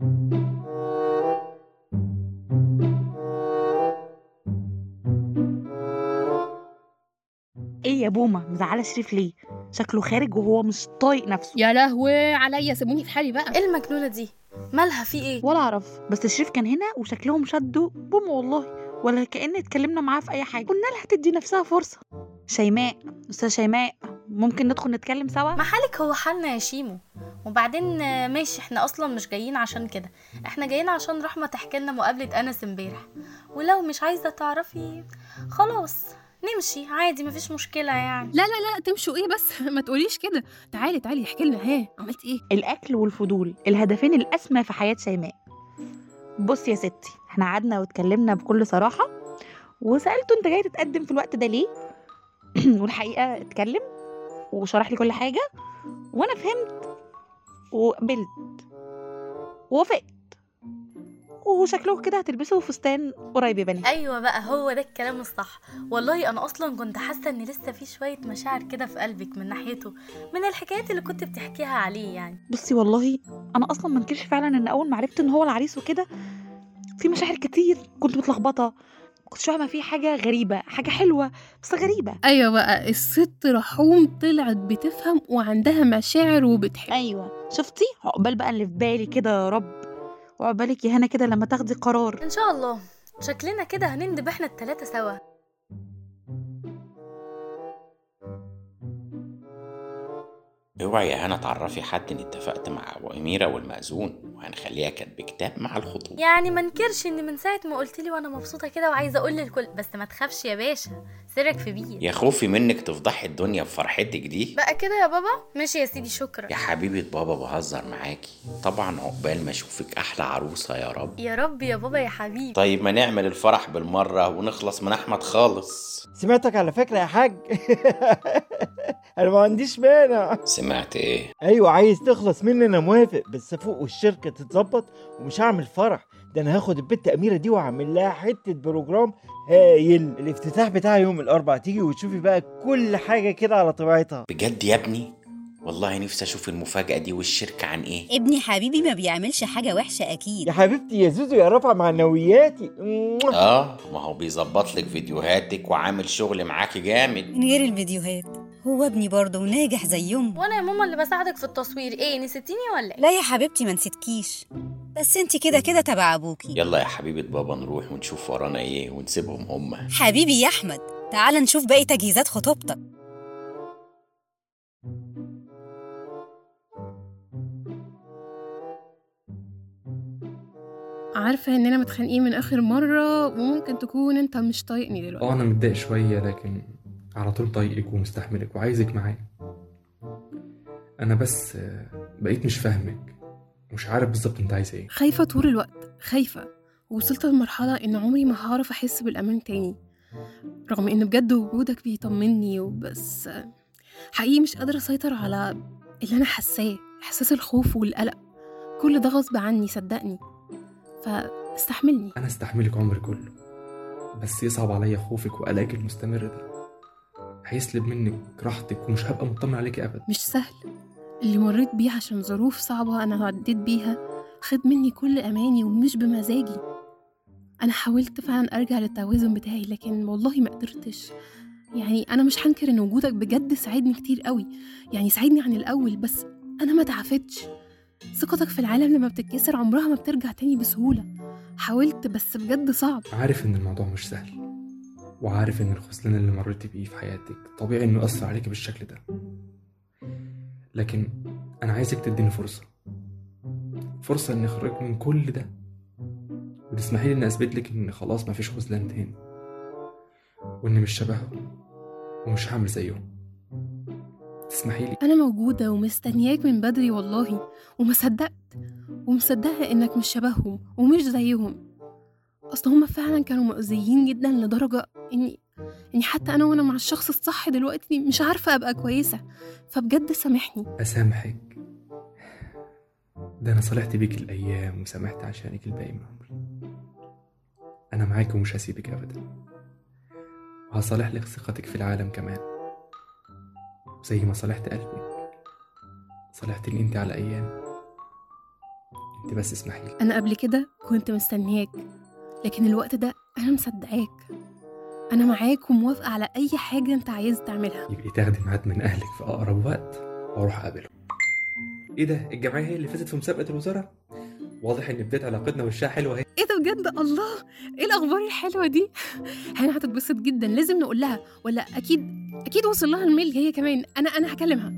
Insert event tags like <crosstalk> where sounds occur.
إيه يا بومة؟ مزعلة شريف ليه؟ شكله خارج وهو مش طايق نفسه. يا لهوي عليا سيبوني في حالي بقى. إيه المجنونة دي؟ مالها في إيه؟ ولا اعرف. بس شريف كان هنا وشكلهم شدوا بوم والله. ولا كأن اتكلمنا معاه في اي حاجة. قلنا لها تدي نفسها فرصة. شيماء أستاذ شيماء ممكن ندخل نتكلم سوا؟ ما حالك هو حالنا يا شيمو. وبعدين ماشي إحنا أصلا مش جايين عشان كده. إحنا جايين عشان رحمة تحكي لنا مقابلة أنس امبارح. ولو مش عايزة تعرفي خلاص نمشي عادي مفيش مشكلة يعني. لا لا لا تمشوا. إيه بس؟ <laughs> ما تقوليش كده. تعالي تعالي احكي لنا. ها عملت إيه؟ الأكل والفضول الهدفين الأسمى في حياة شيماء. بص يا ستي إحنا قعدنا واتكلمنا بكل صراحة. وسألته أنت جاي تتقدم في الوقت ده ليه؟ <clears throat> والحقيقة اتكلم وشرح لي كل حاجة. وأنا فهمت وقبلت ووافقت. وشكله كده هتلبسه فستان قريب بنات أيوه بقى هو ده الكلام الصح. والله أنا أصلا كنت حاسة إن لسه في شوية مشاعر كده في قلبك من ناحيته من الحكايات اللي كنت بتحكيها عليه يعني. بصي والله أنا أصلا ما انكرش فعلا إن أول ما عرفت إن هو العريس وكده في مشاعر كتير كنت متلخبطة. كنت فاهمة فيه حاجة غريبة حاجة حلوة بس غريبة. أيوه بقى الست رحوم طلعت بتفهم وعندها مشاعر وبتحب. أيوه. شفتي؟ عقبال بقى اللي في بالي كده يا رب. وعقبالك يا هنا كده لما تاخدي قرار. إن شاء الله. شكلنا كده هنندب إحنا التلاتة سوا. اوعي يا هنا تعرفي حد اني اتفقت مع ابو أميرة والمأذون وهنخليها كاتبة كتاب مع الخطوبه يعني ما انكرش إن من ساعة ما قلت لي وأنا مبسوطة كده وعايزة أقول للكل بس ما تخافش يا باشا سرك في بيه يا خوفي منك تفضحي الدنيا بفرحتك دي. بقى كده يا بابا؟ ماشي يا سيدي شكرا. يا حبيبة بابا بهزر معاكي. طبعا عقبال ما أشوفك أحلى عروسة يا رب. يا رب يا بابا يا حبيبي. طيب ما نعمل الفرح بالمرة ونخلص من أحمد خالص. سمعتك على فكرة يا حاج. <laughs> أنا ما عنديش مانع. سمعت إيه؟ أيوه عايز تخلص مني أنا موافق بس افوق والشركة تتظبط ومش هعمل فرح. ده أنا هاخد البت اميرة دي واعمل لها حتة بروجرام هايل. الافتتاح بتاعها يوم الاربع تيجي وتشوفي بقى كل حاجة كده على طبيعتها. بجد يا ابني؟ والله نفسي أشوف المفاجأة دي والشركة عن إيه. ابني حبيبي ما بيعملش حاجة وحشة أكيد. يا حبيبتي يا زوزو يا رافعة معنوياتي. آه ما هو بيظبط لك فيديوهاتك وعامل شغل معاكي جامد. من غير الفيديوهات. هو ابني برضه وناجح زيهم. وأنا يا ماما اللي بساعدك في التصوير. إيه نسيتيني ولا إيه؟ لا يا حبيبتي ما نسيتكيش. بس انت كده كده تبع ابوكي. يلا يا حبيبة بابا نروح ونشوف ورانا إيه ونسيبهم هما حبيبي يا أحمد تعال نشوف باقي تجهيزات خطوبتك. عارفة إننا متخانقين من آخر مرة وممكن تكون أنت مش طايقني أه دلوقتي أنا متضايق شوية لكن على طول طايقك ومستحملك وعايزك معايا. أنا بس بقيت مش فاهمك. مش عارف بالظبط أنت عايز إيه. خايفة طول الوقت. خايفة. وصلت لمرحلة إن عمري ما هعرف أحس بالأمان تاني. رغم إن بجد وجودك بيطمني وبس حقيقي مش قادرة أسيطر على اللي أنا حاساه. إحساس الخوف والقلق. كل ده غصب عني صدقني. فاستحملني. أنا استحملك عمري كله. بس يصعب عليا خوفك وقلقك المستمر ده. هيسلب منك راحتك ومش هبقى مطمن عليكي ابدا. مش سهل. اللي مريت بيه عشان ظروف صعبة أنا عديت بيها خد مني كل أماني ومش بمزاجي. أنا حاولت فعلا أرجع للتوازن بتاعي لكن والله ما قدرتش. يعني أنا مش هنكر إن وجودك بجد ساعدني كتير قوي. يعني ساعدني عن الأول بس أنا ما تعافتش. ثقتك في العالم لما بتتكسر عمرها ما بترجع تاني بسهولة. حاولت بس بجد صعب. عارف إن الموضوع مش سهل. وعارف إن الخذلان اللي مريت بيه في حياتك طبيعي إنه يأثر عليك بالشكل ده. لكن أنا عايزك تديني فرصة. فرصة إني أخرجك من كل ده. وتسمحي لي إني أثبت لك إن خلاص مفيش خذلان تاني. واني مش شبههم ومش هعمل زيهم. تسمحي لي؟ أنا موجودة ومستنياك من بدري والله. وما صدقت. ومصدقة إنك مش شبههم. ومش زيهم. أصل هما فعلا كانوا مؤذيين جدا لدرجة إني إني حتى أنا وأنا مع الشخص الصح دلوقتي مش عارفة أبقى كويسة. فبجد سامحني. أسامحك. ده أنا صالحت بيك الأيام وسامحت عشانك الباقي من عمري. أنا معاك ومش هسيبك أبدا. وهصالح لك ثقتك في العالم كمان. زي ما صالحت قلبك. صالحت لي أنت على أيام أنت بس اسمحي لي. أنا قبل كده كنت مستنياك. لكن الوقت ده أنا مصدقاك. أنا معاك وموافقة على أي حاجة أنت عايز تعملها. يبقى تاخدي ميعاد من أهلك في أقرب وقت وأروح اقابله إيه ده؟ الجمعية هي اللي فازت في مسابقة الوزارة؟ واضح إن بداية علاقتنا وشها حلوة أهي. إيه ده بجد؟ الله! إيه الأخبار الحلوة دي؟ هنا هتتبسط جدا. لازم نقول لها. ولا أكيد أكيد وصل لها الميل هي كمان. أنا أنا هكلمها.